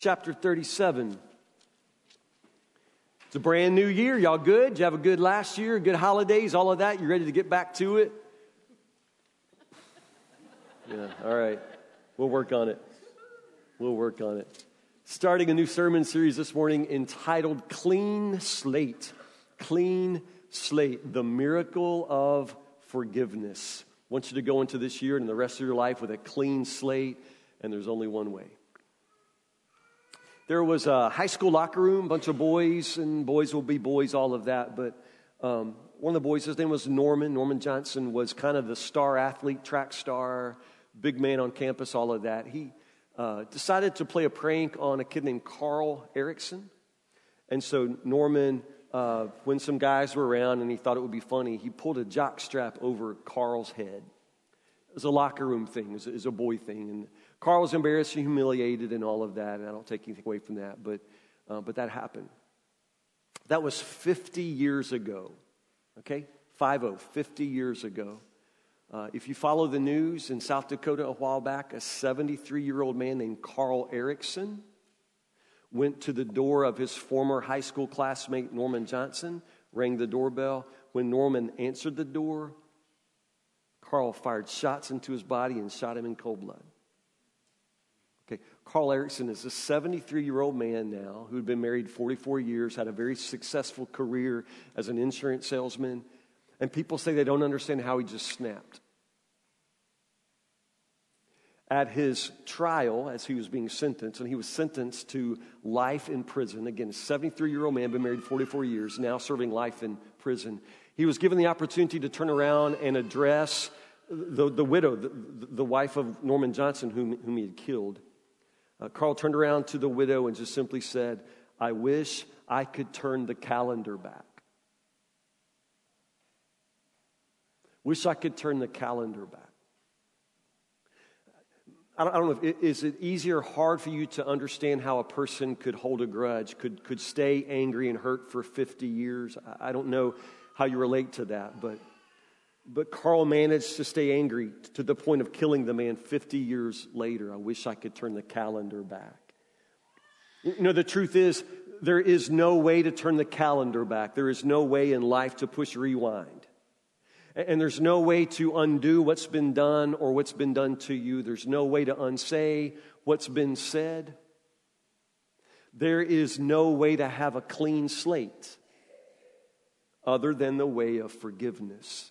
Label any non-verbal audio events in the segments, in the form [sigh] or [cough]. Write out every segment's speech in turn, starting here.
chapter 37. It's a brand new year. Y'all good? Did you have a good last year? Good holidays? All of that? You ready to get back to it? [laughs] Yeah, all right. We'll work on it. We'll work on it. Starting a new sermon series this morning entitled Clean Slate. Clean Slate, the miracle of forgiveness. I want you to go into this year and the rest of your life with a clean slate, and there's only one way. There was a high school locker room, bunch of boys, and boys will be boys, all of that. But um, one of the boys, his name was Norman. Norman Johnson was kind of the star athlete, track star, big man on campus, all of that. He uh, decided to play a prank on a kid named Carl Erickson. And so Norman, uh, when some guys were around and he thought it would be funny, he pulled a jock strap over Carl's head. It was a locker room thing, it was, it was a boy thing. And Carl was embarrassed and humiliated and all of that, and I don't take anything away from that, but, uh, but that happened. That was 50 years ago, okay? 50, 50 years ago. Uh, if you follow the news in South Dakota a while back, a 73 year old man named Carl Erickson went to the door of his former high school classmate, Norman Johnson, rang the doorbell. When Norman answered the door, Carl fired shots into his body and shot him in cold blood. Carl Erickson is a 73 year old man now who'd been married 44 years, had a very successful career as an insurance salesman, and people say they don't understand how he just snapped. At his trial, as he was being sentenced, and he was sentenced to life in prison. Again, a 73 year old man, been married 44 years, now serving life in prison. He was given the opportunity to turn around and address the, the widow, the, the wife of Norman Johnson, whom, whom he had killed. Uh, Carl turned around to the widow and just simply said, I wish I could turn the calendar back. Wish I could turn the calendar back. I don't, I don't know, if, is it easy or hard for you to understand how a person could hold a grudge, could, could stay angry and hurt for 50 years? I, I don't know how you relate to that, but but Carl managed to stay angry to the point of killing the man 50 years later. I wish I could turn the calendar back. You know, the truth is, there is no way to turn the calendar back. There is no way in life to push rewind. And there's no way to undo what's been done or what's been done to you. There's no way to unsay what's been said. There is no way to have a clean slate other than the way of forgiveness.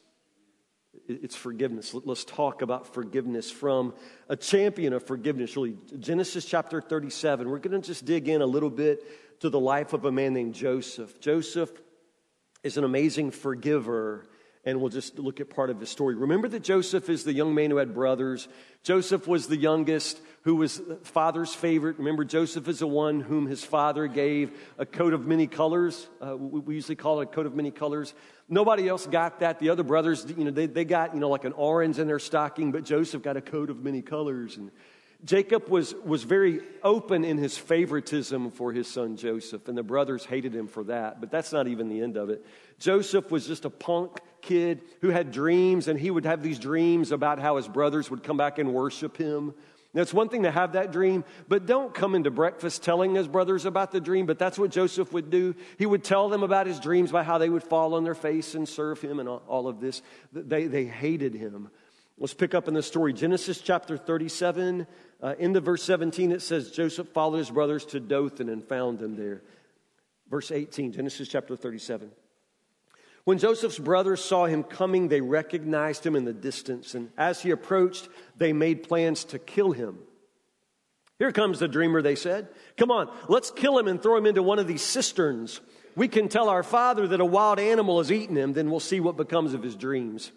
It's forgiveness. Let's talk about forgiveness from a champion of forgiveness, really. Genesis chapter 37. We're going to just dig in a little bit to the life of a man named Joseph. Joseph is an amazing forgiver and we'll just look at part of his story. Remember that Joseph is the young man who had brothers. Joseph was the youngest, who was father's favorite. Remember, Joseph is the one whom his father gave a coat of many colors. Uh, we usually call it a coat of many colors. Nobody else got that. The other brothers, you know, they, they got, you know, like an orange in their stocking, but Joseph got a coat of many colors. And Jacob was, was very open in his favoritism for his son Joseph, and the brothers hated him for that, but that's not even the end of it. Joseph was just a punk kid who had dreams, and he would have these dreams about how his brothers would come back and worship him. Now, it's one thing to have that dream, but don't come into breakfast telling his brothers about the dream. But that's what Joseph would do. He would tell them about his dreams, about how they would fall on their face and serve him, and all of this. They, they hated him. Let's pick up in the story. Genesis chapter 37, uh, in the verse 17, it says Joseph followed his brothers to Dothan and found them there. Verse 18, Genesis chapter 37. When Joseph's brothers saw him coming, they recognized him in the distance, and as he approached, they made plans to kill him. Here comes the dreamer, they said. Come on, let's kill him and throw him into one of these cisterns. We can tell our father that a wild animal has eaten him, then we'll see what becomes of his dreams.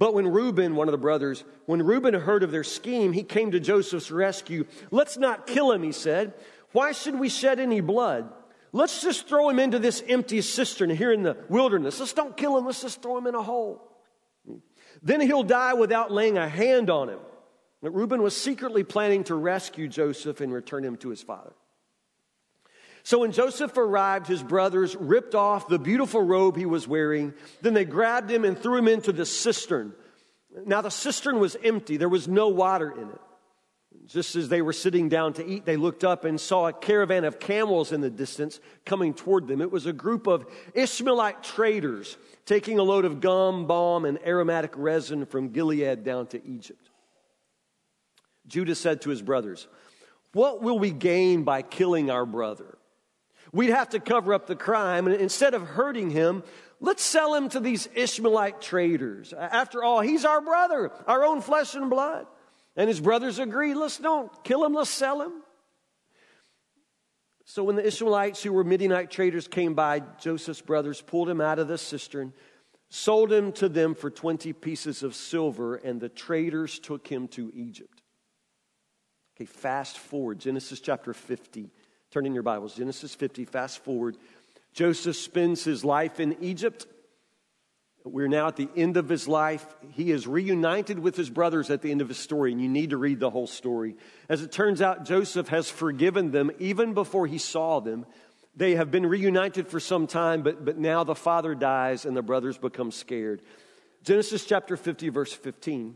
But when Reuben, one of the brothers, when Reuben heard of their scheme, he came to Joseph's rescue. Let's not kill him, he said. Why should we shed any blood? Let's just throw him into this empty cistern here in the wilderness. Let's don't kill him. Let's just throw him in a hole. Then he'll die without laying a hand on him. But Reuben was secretly planning to rescue Joseph and return him to his father. So when Joseph arrived, his brothers ripped off the beautiful robe he was wearing. Then they grabbed him and threw him into the cistern. Now the cistern was empty. There was no water in it. Just as they were sitting down to eat, they looked up and saw a caravan of camels in the distance coming toward them. It was a group of Ishmaelite traders taking a load of gum, balm, and aromatic resin from Gilead down to Egypt. Judah said to his brothers, What will we gain by killing our brother? We'd have to cover up the crime, and instead of hurting him, let's sell him to these Ishmaelite traders. After all, he's our brother, our own flesh and blood. And his brothers agreed, let's don't kill him, let's sell him. So when the Ishmaelites, who were Midianite traders, came by, Joseph's brothers pulled him out of the cistern, sold him to them for 20 pieces of silver, and the traders took him to Egypt. Okay, fast forward, Genesis chapter 50. Turn in your Bibles, Genesis 50, fast forward. Joseph spends his life in Egypt. We're now at the end of his life. He is reunited with his brothers at the end of his story, and you need to read the whole story. As it turns out, Joseph has forgiven them even before he saw them. They have been reunited for some time, but, but now the father dies and the brothers become scared. Genesis chapter 50, verse 15.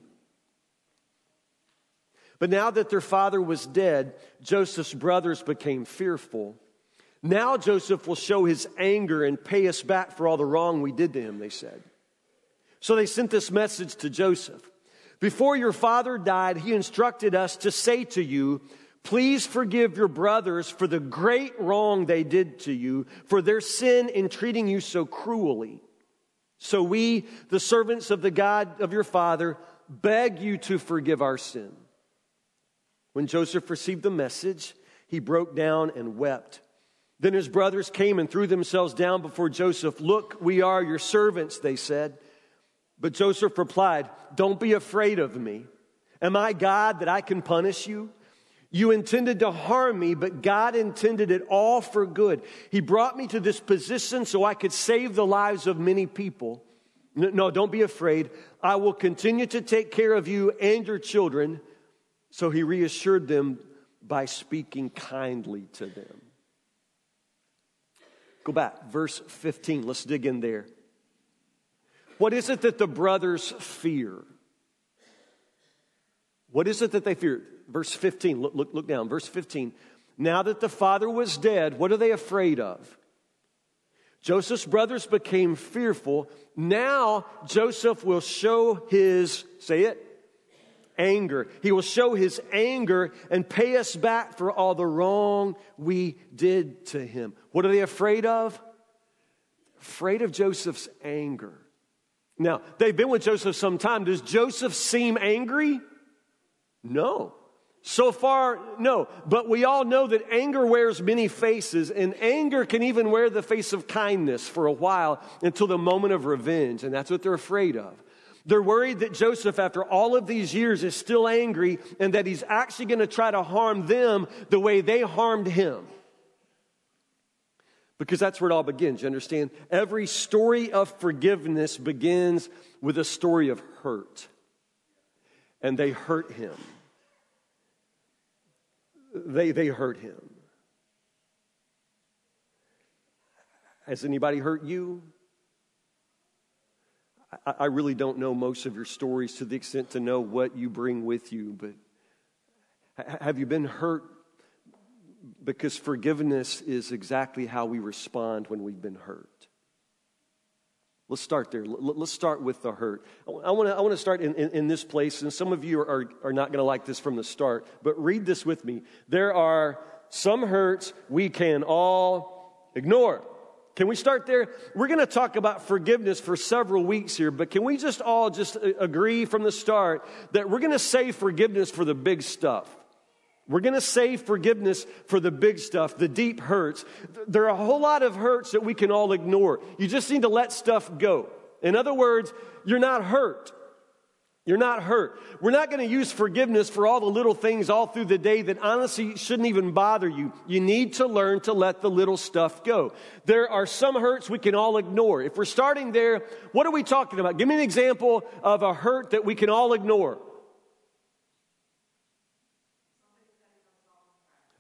But now that their father was dead, Joseph's brothers became fearful. Now Joseph will show his anger and pay us back for all the wrong we did to him, they said. So they sent this message to Joseph. Before your father died, he instructed us to say to you, Please forgive your brothers for the great wrong they did to you, for their sin in treating you so cruelly. So we, the servants of the God of your father, beg you to forgive our sin. When Joseph received the message, he broke down and wept. Then his brothers came and threw themselves down before Joseph. Look, we are your servants, they said. But Joseph replied, Don't be afraid of me. Am I God that I can punish you? You intended to harm me, but God intended it all for good. He brought me to this position so I could save the lives of many people. No, don't be afraid. I will continue to take care of you and your children. So he reassured them by speaking kindly to them. Go back, verse 15. Let's dig in there. What is it that the brothers fear? What is it that they fear? Verse 15, look, look, look down. Verse 15. Now that the father was dead, what are they afraid of? Joseph's brothers became fearful. Now Joseph will show his, say it, anger. He will show his anger and pay us back for all the wrong we did to him. What are they afraid of? Afraid of Joseph's anger. Now, they've been with Joseph some time. Does Joseph seem angry? No. So far, no. But we all know that anger wears many faces, and anger can even wear the face of kindness for a while until the moment of revenge, and that's what they're afraid of. They're worried that Joseph, after all of these years, is still angry and that he's actually going to try to harm them the way they harmed him. Because that's where it all begins. You understand? Every story of forgiveness begins with a story of hurt. And they hurt him. They, they hurt him. Has anybody hurt you? I, I really don't know most of your stories to the extent to know what you bring with you, but have you been hurt because forgiveness is exactly how we respond when we've been hurt. Let's start there. Let's start with the hurt. I want to, I want to start in, in, in this place, and some of you are, are not going to like this from the start, but read this with me. There are some hurts we can all ignore. Can we start there? We're going to talk about forgiveness for several weeks here, but can we just all just uh, agree from the start that we're going to save forgiveness for the big stuff? We're going to save forgiveness for the big stuff, the deep hurts. There are a whole lot of hurts that we can all ignore. You just need to let stuff go. In other words, you're not hurt. You're not hurt. We're not going to use forgiveness for all the little things all through the day that honestly shouldn't even bother you. You need to learn to let the little stuff go. There are some hurts we can all ignore. If we're starting there, what are we talking about? Give me an example of a hurt that we can all ignore.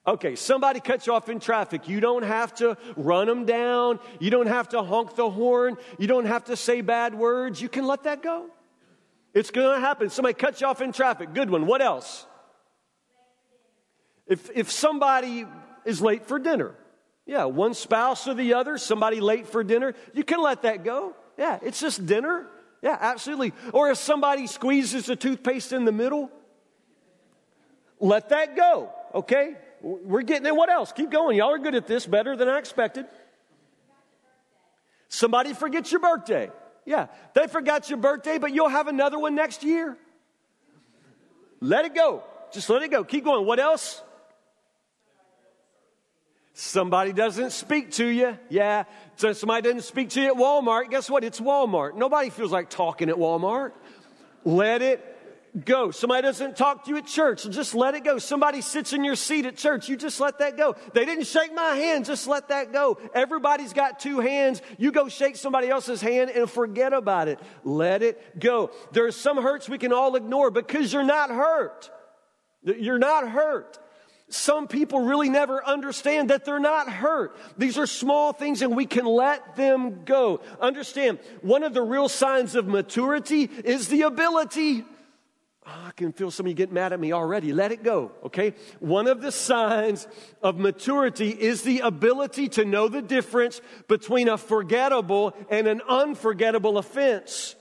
Okay, somebody cuts you off in traffic. You don't have to run them down. You don't have to honk the horn. You don't have to say bad words. You can let that go. It's going to happen. Somebody cuts you off in traffic. Good one. What else? If, if somebody is late for dinner, yeah, one spouse or the other, somebody late for dinner, you can let that go. Yeah, it's just dinner. Yeah, absolutely. Or if somebody squeezes the toothpaste in the middle, let that go, okay? We're getting it. What else? Keep going. Y'all are good at this, better than I expected. Somebody forgets your birthday. Yeah, they forgot your birthday, but you'll have another one next year. Let it go. Just let it go. Keep going. What else? Somebody doesn't speak to you. Yeah. So somebody doesn't speak to you at Walmart. Guess what? It's Walmart. Nobody feels like talking at Walmart. Let it go. Somebody doesn't talk to you at church, just let it go. Somebody sits in your seat at church, you just let that go. They didn't shake my hand, just let that go. Everybody's got two hands. You go shake somebody else's hand and forget about it. Let it go. There are some hurts we can all ignore because you're not hurt. You're not hurt. Some people really never understand that they're not hurt. These are small things and we can let them go. Understand, one of the real signs of maturity is the ability Oh, I can feel some of you getting mad at me already. Let it go, okay? One of the signs of maturity is the ability to know the difference between a forgettable and an unforgettable offense.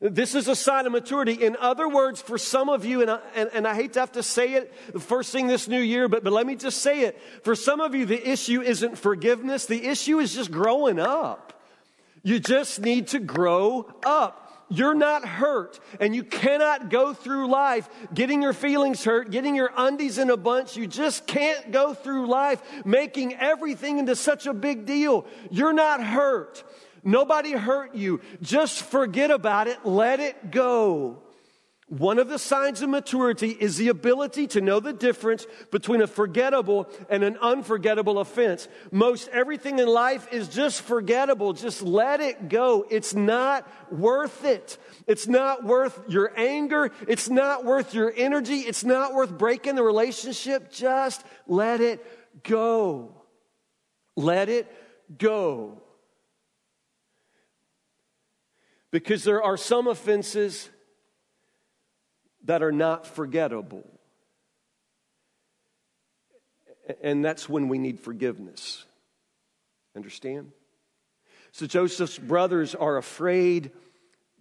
This is a sign of maturity. In other words, for some of you, and I, and, and I hate to have to say it the first thing this new year, but, but let me just say it. For some of you, the issue isn't forgiveness, the issue is just growing up. You just need to grow up. You're not hurt, and you cannot go through life getting your feelings hurt, getting your undies in a bunch. You just can't go through life making everything into such a big deal. You're not hurt. Nobody hurt you. Just forget about it. Let it go. One of the signs of maturity is the ability to know the difference between a forgettable and an unforgettable offense. Most everything in life is just forgettable. Just let it go. It's not worth it. It's not worth your anger. It's not worth your energy. It's not worth breaking the relationship. Just let it go. Let it go. Because there are some offenses that are not forgettable. And that's when we need forgiveness. Understand? So Joseph's brothers are afraid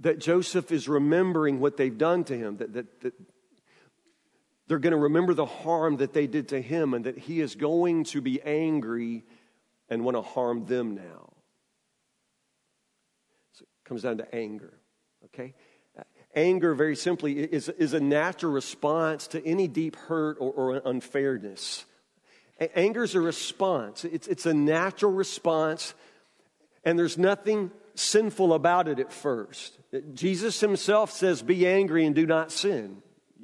that Joseph is remembering what they've done to him, that, that, that they're going to remember the harm that they did to him, and that he is going to be angry and want to harm them now. So it comes down to anger, okay? Anger, very simply, is, is a natural response to any deep hurt or, or unfairness. Anger is a response, it's, it's a natural response, and there's nothing sinful about it at first. Jesus himself says, Be angry and do not sin.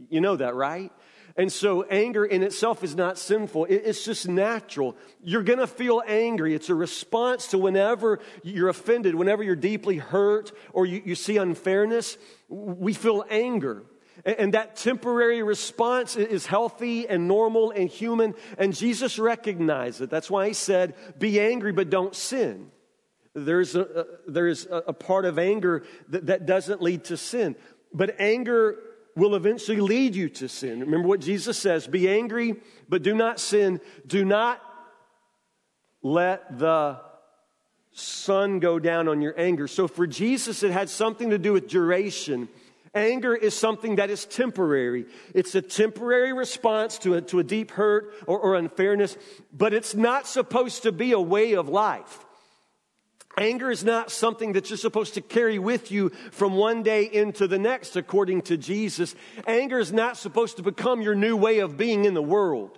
You know that, right? And so anger in itself is not sinful. It's just natural. You're going to feel angry. It's a response to whenever you're offended, whenever you're deeply hurt or you, you see unfairness, we feel anger. And that temporary response is healthy and normal and human. And Jesus recognized it. That's why he said, be angry, but don't sin. There's a, there's a part of anger that, that doesn't lead to sin. But anger will eventually lead you to sin. Remember what Jesus says be angry, but do not sin. Do not let the sun go down on your anger. So for Jesus, it had something to do with duration. Anger is something that is temporary. It's a temporary response to a, to a deep hurt or, or unfairness, but it's not supposed to be a way of life. Anger is not something that you're supposed to carry with you from one day into the next, according to Jesus. Anger is not supposed to become your new way of being in the world.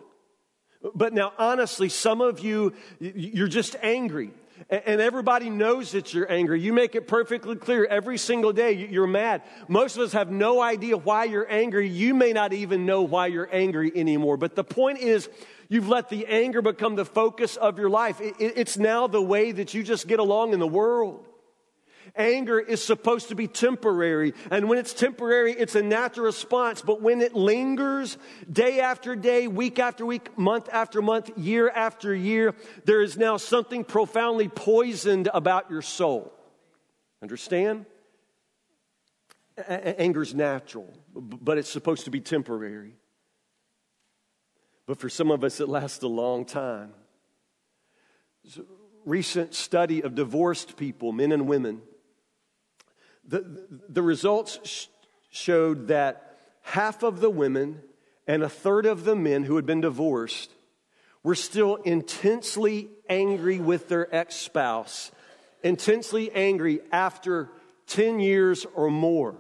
But now, honestly, some of you, you're just angry. And everybody knows that you're angry. You make it perfectly clear every single day you're mad. Most of us have no idea why you're angry. You may not even know why you're angry anymore. But the point is, You've let the anger become the focus of your life. it's now the way that you just get along in the world. Anger is supposed to be temporary. And when it's temporary, it's a natural response. But when it lingers day after day, week after week, month after month, year after year, there is now something profoundly poisoned about your soul. Understand? Anger is natural, but it's supposed to be temporary. But for some of us, it lasts a long time. recent study of divorced people, men and women. The, the results sh- showed that half of the women and a third of the men who had been divorced were still intensely angry with their ex spouse, intensely angry after 10 years or more.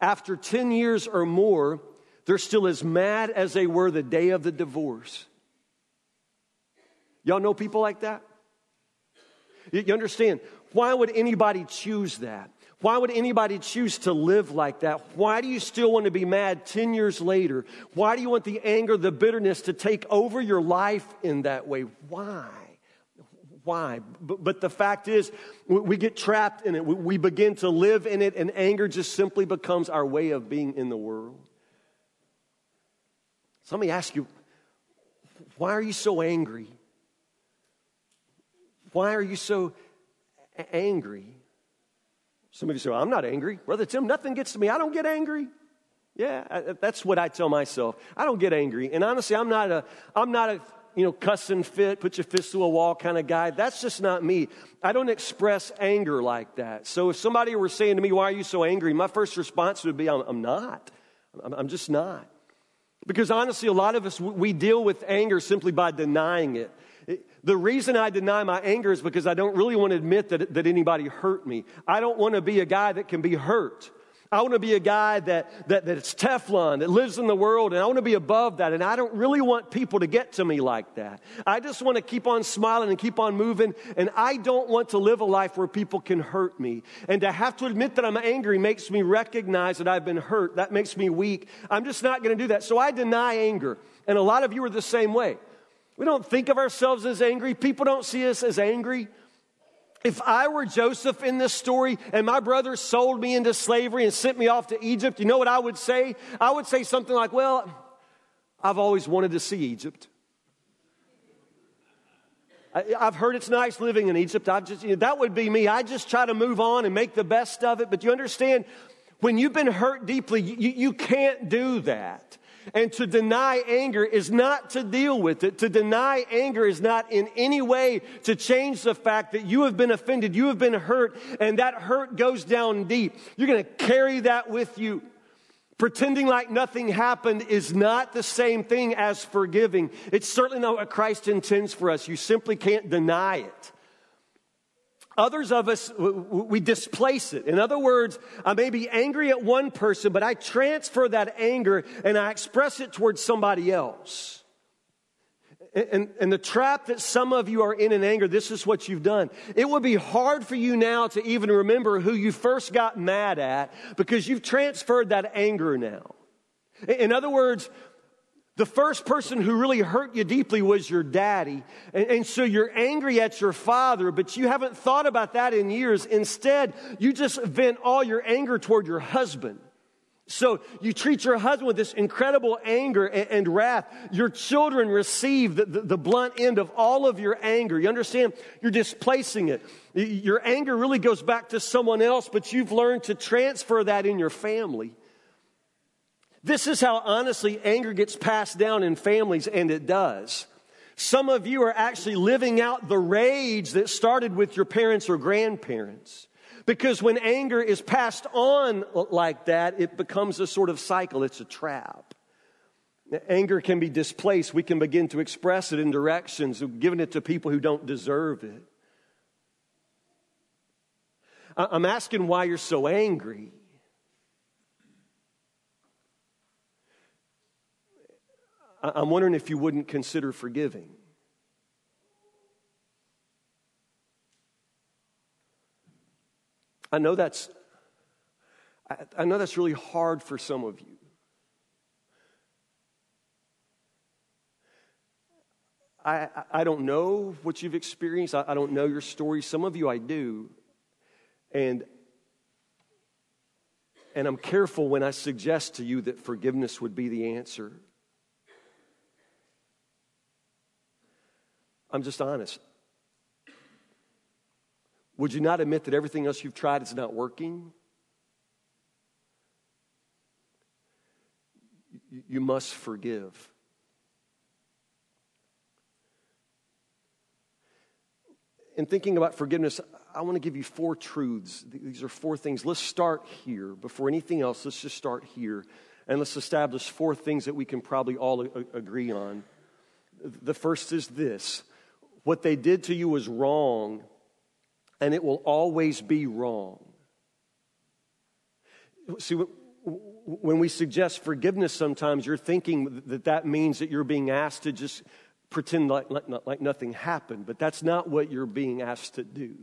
After 10 years or more, they're still as mad as they were the day of the divorce. Y'all know people like that? You understand? Why would anybody choose that? Why would anybody choose to live like that? Why do you still want to be mad 10 years later? Why do you want the anger, the bitterness to take over your life in that way? Why? Why? But, the fact is, we get trapped in it. We begin to live in it, and anger just simply becomes our way of being in the world. So let me ask you why are you so angry? Why are you so angry? Some of you say, well, I'm not angry. Brother Tim, nothing gets to me. I don't get angry. Yeah, that's what I tell myself. I don't get angry. And honestly, I'm not a, I'm not a, you know, cussing fit, put your fist through a wall kind of guy. That's just not me. I don't express anger like that. So if somebody were saying to me, why are you so angry? My first response would be, I'm, I'm not. I'm, I'm just not. Because honestly, a lot of us, we deal with anger simply by denying it. The reason I deny my anger is because I don't really want to admit that, that anybody hurt me. I don't want to be a guy that can be hurt. I want to be a guy that, that, that's Teflon, that lives in the world, and I want to be above that. And I don't really want people to get to me like that. I just want to keep on smiling and keep on moving. And I don't want to live a life where people can hurt me. And to have to admit that I'm angry makes me recognize that I've been hurt. That makes me weak. I'm just not going to do that. So I deny anger. And a lot of you are the same way. We don't think of ourselves as angry. People don't see us as angry. If I were Joseph in this story and my brothers sold me into slavery and sent me off to Egypt, you know what I would say? I would say something like, Well, I've always wanted to see Egypt. I've heard it's nice living in Egypt. I've just, you know, that would be me. I just try to move on and make the best of it. But you understand, when you've been hurt deeply, you, you can't do that. And to deny anger is not to deal with it. To deny anger is not in any way to change the fact that you have been offended, you have been hurt, and that hurt goes down deep. You're going to carry that with you. Pretending like nothing happened is not the same thing as forgiving. It's certainly not what Christ intends for us. You simply can't deny it. Others of us, we displace it. In other words, I may be angry at one person, but I transfer that anger and I express it towards somebody else. And, and, the trap that some of you are in in anger, this is what you've done. It would be hard for you now to even remember who you first got mad at because you've transferred that anger now. In other words, the first person who really hurt you deeply was your daddy. And, and, so you're angry at your father, but you haven't thought about that in years. Instead, you just vent all your anger toward your husband. So you treat your husband with this incredible anger and, and wrath. Your children receive the, the, the blunt end of all of your anger. You understand? You're displacing it. Your anger really goes back to someone else, but you've learned to transfer that in your family. This is how honestly anger gets passed down in families, and it does. Some of you are actually living out the rage that started with your parents or grandparents. Because when anger is passed on like that, it becomes a sort of cycle, it's a trap. Anger can be displaced. We can begin to express it in directions giving it to people who don't deserve it. I'm asking why you're so angry. I'm wondering if you wouldn't consider forgiving. I know that's I, know that's really hard for some of you. I, I don't know what you've experienced. I, I don't know your story. Some of you I do. And, and I'm careful when I suggest to you that forgiveness would be the answer. I'm just honest. Would you not admit that everything else you've tried is not working? you must forgive. In thinking about forgiveness, I want to give you four truths. These are four things. Let's start here. Before anything else, let's just start here. And let's establish four things that we can probably all agree on. The first is this what they did to you was wrong, and it will always be wrong. See, when we suggest forgiveness, sometimes you're thinking that that means that you're being asked to just pretend like, like, like nothing happened, but that's not what you're being asked to do.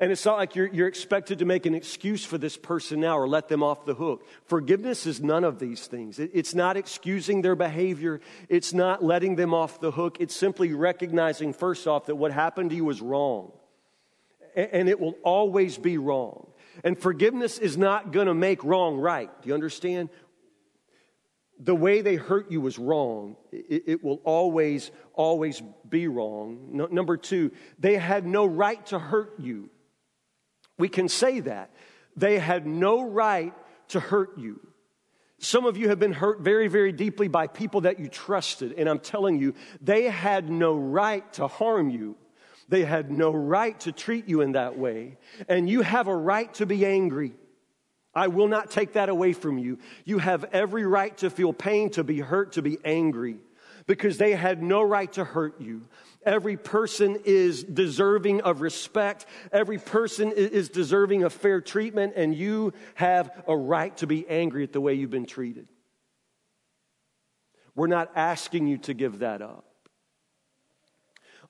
And it's not like you're, you're expected to make an excuse for this person now or let them off the hook. Forgiveness is none of these things. It, it's not excusing their behavior, it's not letting them off the hook. It's simply recognizing, first off, that what happened to you was wrong. And, and it will always be wrong. And forgiveness is not going to make wrong right. Do you understand? The way they hurt you was wrong. It, it will always, always be wrong. No, number two, they had no right to hurt you. We can say that. They had no right to hurt you. Some of you have been hurt very, very deeply by people that you trusted. And I'm telling you, they had no right to harm you. They had no right to treat you in that way. And you have a right to be angry. I will not take that away from you. You have every right to feel pain, to be hurt, to be angry, because they had no right to hurt you. Every person is deserving of respect. Every person is deserving of fair treatment, and you have a right to be angry at the way you've been treated. We're not asking you to give that up.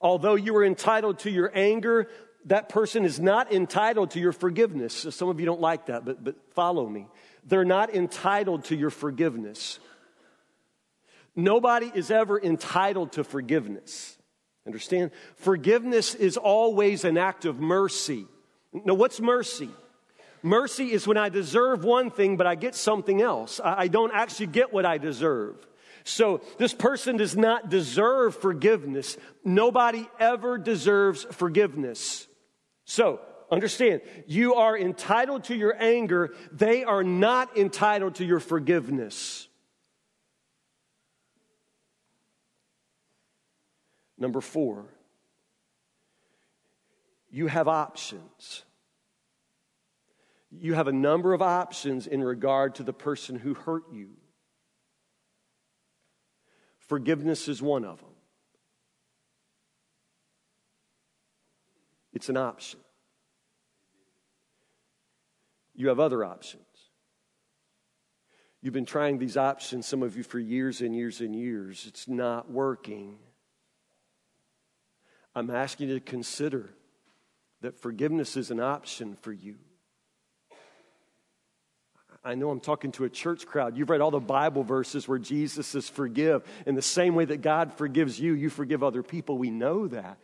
Although you are entitled to your anger, that person is not entitled to your forgiveness. Some of you don't like that, but, but follow me. They're not entitled to your forgiveness. Nobody is ever entitled to forgiveness. Understand? Forgiveness is always an act of mercy. Now, what's mercy? Mercy is when I deserve one thing, but I get something else. I don't actually get what I deserve. So this person does not deserve forgiveness. Nobody ever deserves forgiveness. So understand, you are entitled to your anger. They are not entitled to your forgiveness. Number four, you have options. You have a number of options in regard to the person who hurt you. Forgiveness is one of them. It's an option. You have other options. You've been trying these options, some of you, for years and years and years. It's not working. I'm asking you to consider that forgiveness is an option for you. I know I'm talking to a church crowd. You've read all the Bible verses where Jesus says, Forgive. In the same way that God forgives you, you forgive other people. We know that.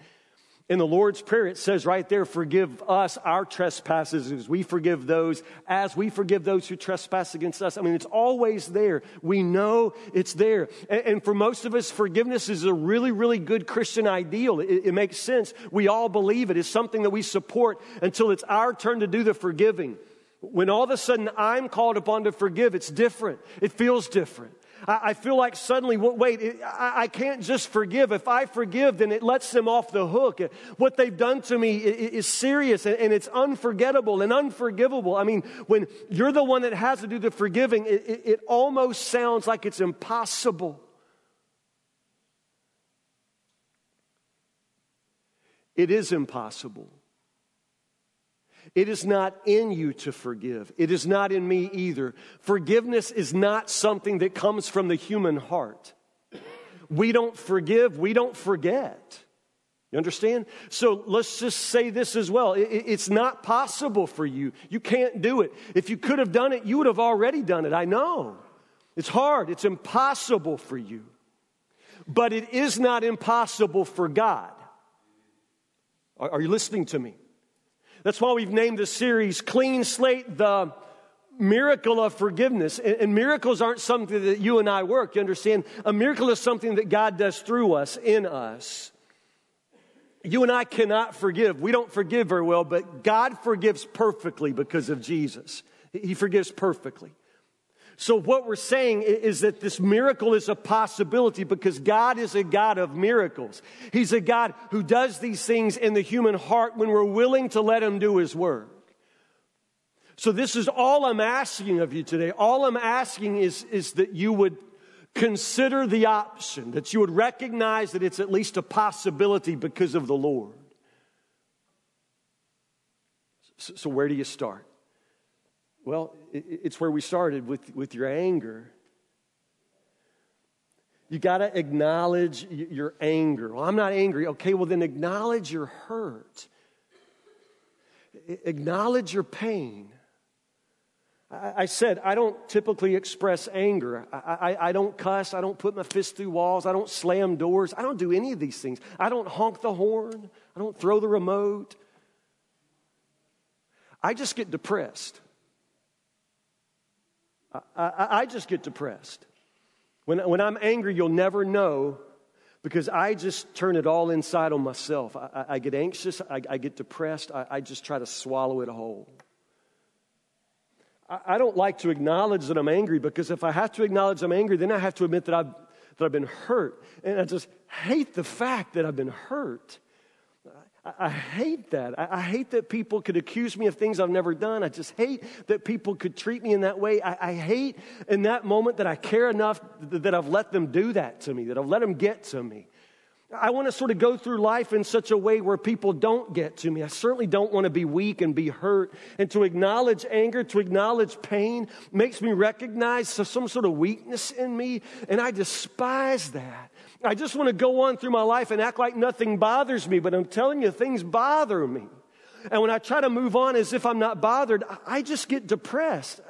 In the Lord's Prayer, it says right there, Forgive us our trespasses as we forgive those, as we forgive those who trespass against us. I mean, it's always there. We know it's there. And, and for most of us, forgiveness is a really, really good Christian ideal. It, it makes sense. We all believe it. It's something that we support until it's our turn to do the forgiving. When all of a sudden I'm called upon to forgive, it's different. It feels different. I, feel like suddenly, wait, it, I, can't just forgive. If I forgive, then it lets them off the hook. What they've done to me is, serious and, it's unforgettable and unforgivable. I mean, when you're the one that has to do the forgiving, it almost sounds like it's impossible. It is impossible. It is not in you to forgive. It is not in me either. Forgiveness is not something that comes from the human heart. We don't forgive, we don't forget. You understand? So let's just say this as well. It's not possible for you. You can't do it. If you could have done it, you would have already done it. I know. It's hard, it's impossible for you. But it is not impossible for God. Are you listening to me? That's why we've named the series Clean Slate, the miracle of forgiveness. And, and, miracles aren't something that you and I work. You understand? A miracle is something that God does through us, in us. You and I cannot forgive. We don't forgive very well, but God forgives perfectly because of Jesus. He forgives perfectly. So, what we're saying is that this miracle is a possibility because God is a God of miracles. He's a God who does these things in the human heart when we're willing to let Him do His work. So, this is all I'm asking of you today. All I'm asking is, is that you would consider the option, that you would recognize that it's at least a possibility because of the Lord. So, where do you start? Well, it's where we started with, with your anger. You got to acknowledge your anger. Well, I'm not angry. Okay, well, then acknowledge your hurt. Acknowledge your pain. I said, I don't typically express anger. I, I, I, don't cuss. I don't put my fist through walls. I don't slam doors. I don't do any of these things. I don't honk the horn. I don't throw the remote. I just get depressed. I, I, I just get depressed. When, when I'm angry, you'll never know because I just turn it all inside on myself. I, I get anxious. I, I get depressed. I just try to swallow it whole. I don't like to acknowledge that I'm angry because if I have to acknowledge I'm angry, then I have to admit that I've, that I've been hurt. And I just hate the fact that I've been hurt. I, hate that. I, hate that people could accuse me of things I've never done. I just hate that people could treat me in that way. I, I hate in that moment that I care enough that I've let them do that to me, that I've let them get to me. I want to sort of go through life in such a way where people don't get to me. I certainly don't want to be weak and be hurt. And to acknowledge anger, to acknowledge pain, makes me recognize some sort of weakness in me. And I despise that. I just want to go on through my life and act like nothing bothers me. But I'm telling you, things bother me. And when I try to move on as if I'm not bothered, I just get depressed.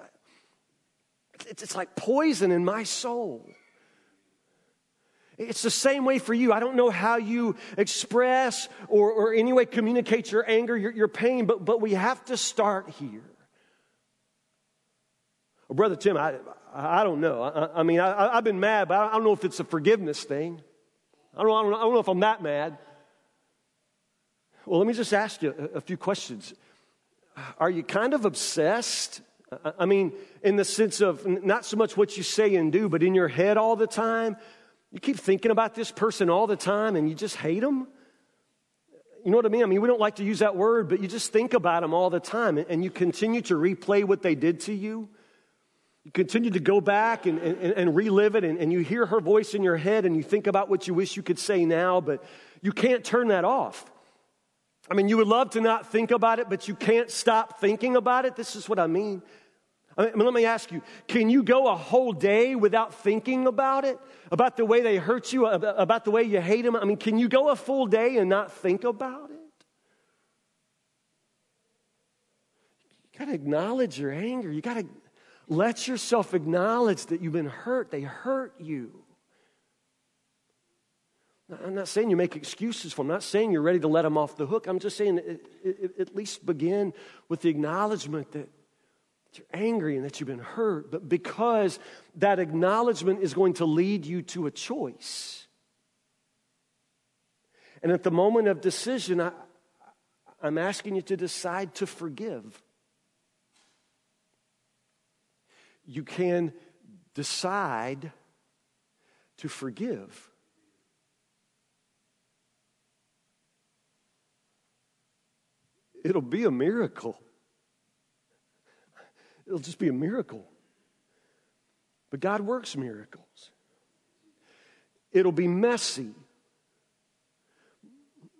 It's like poison in my soul. It's the same way for you. I don't know how you express or, or any way communicate your anger, your, your pain, but, but we have to start here. Well, Brother Tim, I, I don't know. I, I mean, I, have been mad, but I don't know if it's a forgiveness thing. I don't, I, don't, I don't know if I'm that mad. Well, let me just ask you a, a few questions. Are you kind of obsessed? I mean, in the sense of not so much what you say and do, but in your head all the time? You keep thinking about this person all the time and you just hate them? You know what I mean? I mean, we don't like to use that word, but you just think about them all the time and you continue to replay what they did to you. Continue to go back and, and, and relive it, and, and you hear her voice in your head, and you think about what you wish you could say now, but you can't turn that off. I mean, you would love to not think about it, but you can't stop thinking about it. This is what I mean. I mean, let me ask you can you go a whole day without thinking about it? About the way they hurt you? About the way you hate them? I mean, can you go a full day and not think about it? You got to acknowledge your anger. You got to let yourself acknowledge that you've been hurt. They hurt you. I'm not saying you make excuses for them. I'm not saying you're ready to let them off the hook. I'm just saying at least begin with the acknowledgement that that you're angry and that you've been hurt, but because that acknowledgement is going to lead you to a choice. And at the moment of decision, I, I'm asking you to decide to forgive. You can decide to forgive. It'll be a miracle. It'll just be a miracle. But God works miracles. It'll be messy,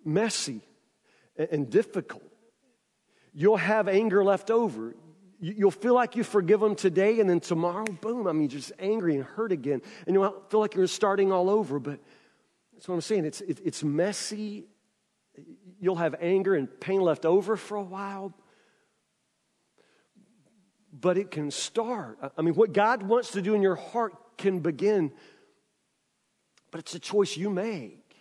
messy and difficult. You'll have anger left over. You'll feel like you forgive them today, and then tomorrow, boom, I mean, just angry and hurt again. And you'll feel like you're starting all over. But that's what I'm saying. It's, it's messy. You'll have anger and pain left over for a while but it can start. I mean, what God wants to do in your heart can begin, but it's a choice you make.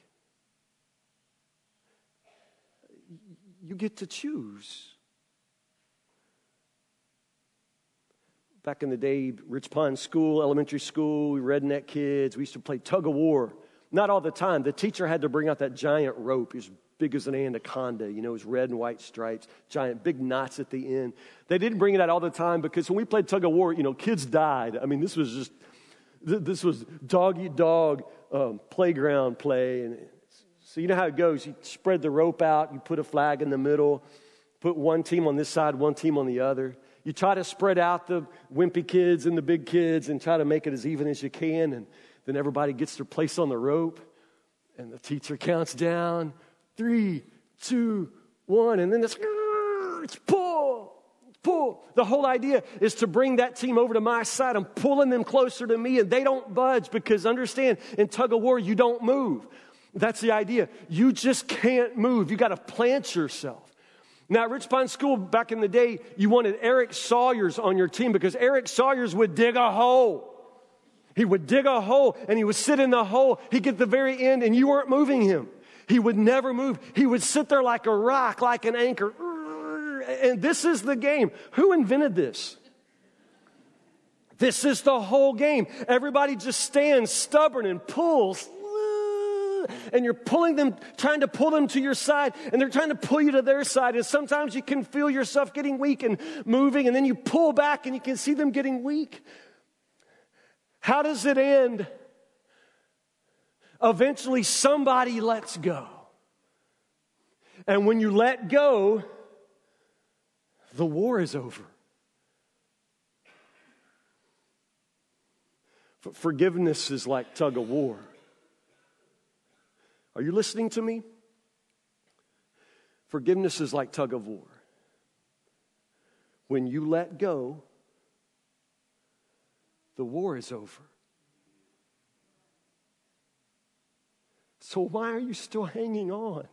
You get to choose. Back in the day, Rich Pond School, elementary school, we redneck kids, we used to play tug of war not all the time. The teacher had to bring out that giant rope. It was big as an anaconda, you know, it was red and white stripes, giant big knots at the end. They didn't bring it out all the time because when we played tug of war, you know, kids died. I mean, this was just, this was dog eat dog um, playground play. And so you know how it goes. You spread the rope out, you put a flag in the middle, put one team on this side, one team on the other. You try to spread out the wimpy kids and the big kids and try to make it as even as you can. And then everybody gets their place on the rope. And the teacher counts down three, two, one, and then it's, it's pull, pull. The whole idea is to bring that team over to my side. I'm pulling them closer to me, and they don't budge because understand, in tug of war, you don't move. That's the idea. You just can't move. You got to plant yourself. Now, at Rich Pine School back in the day, you wanted Eric Sawyers on your team because Eric Sawyers would dig a hole. He would dig a hole and he would sit in the hole. He'd get the very end and you weren't moving him. He would never move. He would sit there like a rock, like an anchor. And this is the game. Who invented this? This is the whole game. Everybody just stands stubborn and pulls. And you're pulling them, trying to pull them to your side, and they're trying to pull you to their side. And sometimes you can feel yourself getting weak and moving, and then you pull back and you can see them getting weak. How does it end? eventually somebody lets go. And when you let go, the war is over. Forgiveness is like tug of war. Are you listening to me? Forgiveness is like tug of war. When you let go, the war is over. So why are you still hanging on?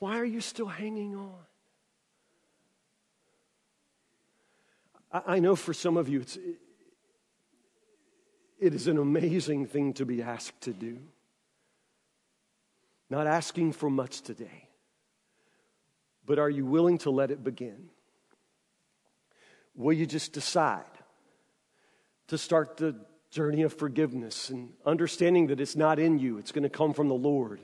Why are you still hanging on? I, know for some of you, it's, it is an amazing thing to be asked to do. Not asking for much today, but are you willing to let it begin? Will you just decide to start the journey of forgiveness and understanding that it's not in you, it's going to come from the Lord.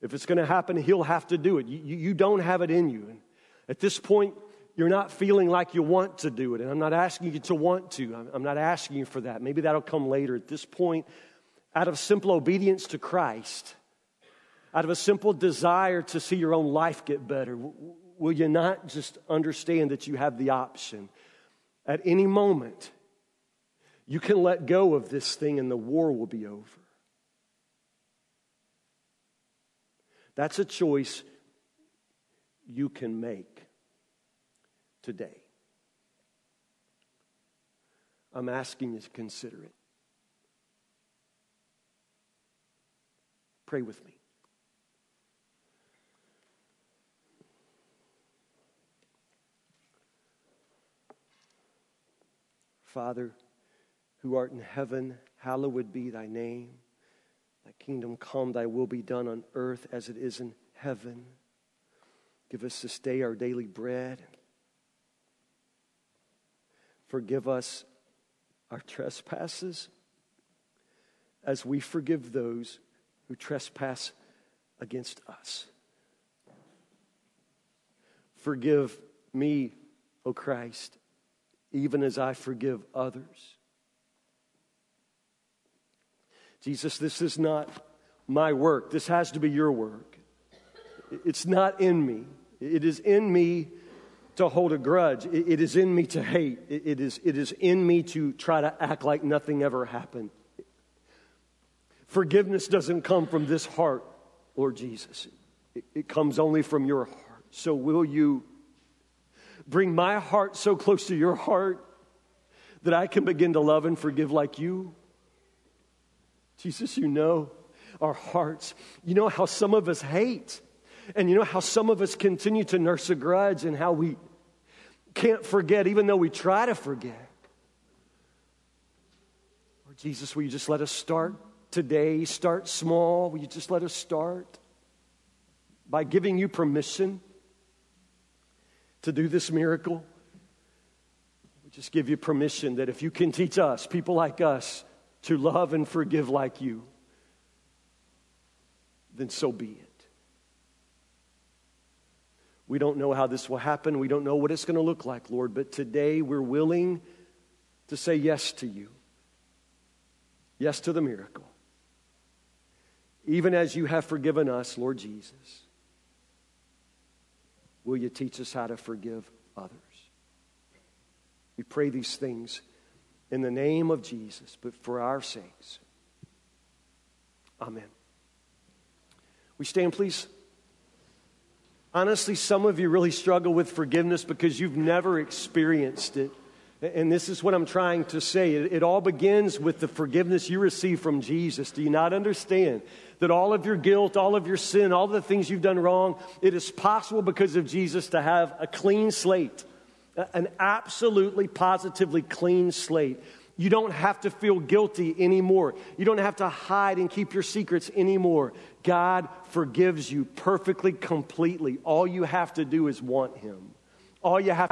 If it's going to happen, He'll have to do it. You, you don't have it in you. And at this point, you're not feeling like you want to do it. And I'm not asking you to want to, I'm not asking you for that. Maybe that'll come later. At this point, out of simple obedience to Christ, out of a simple desire to see your own life get better, will you not just understand that you have the option at any moment? You can let go of this thing and the war will be over. That's a choice you can make today. I'm asking you to consider it. Pray with me. Father, who art in heaven, hallowed be thy name. Thy kingdom come, thy will be done on earth as it is in heaven. Give us this day our daily bread. Forgive us our trespasses as we forgive those who trespass against us. Forgive me, O Christ, even as I forgive others. Jesus, this is not my work. This has to be your work. It's not in me. It is in me to hold a grudge. It is in me to hate. It is, it is in me to try to act like nothing ever happened. Forgiveness doesn't come from this heart, Lord Jesus. It, it comes only from your heart. So, will you bring my heart so close to your heart that I can begin to love and forgive like you? Jesus, you know our hearts. You know how some of us hate. And you know how some of us continue to nurse a grudge and how we can't forget even though we try to forget. Lord Jesus, will you just let us start today? Start small. Will you just let us start by giving you permission to do this miracle? We just give you permission that if you can teach us, people like us, to love and forgive like you, then so be it. We don't know how this will happen. We don't know what it's going to look like, Lord, but today we're willing to say yes to you. Yes to the miracle. Even as you have forgiven us, Lord Jesus, will you teach us how to forgive others? We pray these things in the name of Jesus, but for our sakes. Amen. We stand, please. Honestly, some of you really struggle with forgiveness because you've never experienced it. And this is what I'm trying to say. It, it, all begins with the forgiveness you receive from Jesus. Do you not understand that all of your guilt, all of your sin, all the things you've done wrong, it is possible because of Jesus to have a clean slate, an absolutely, positively clean slate. You don't have to feel guilty anymore. You don't have to hide and keep your secrets anymore. God forgives you perfectly, completely. All you have to do is want Him. All you have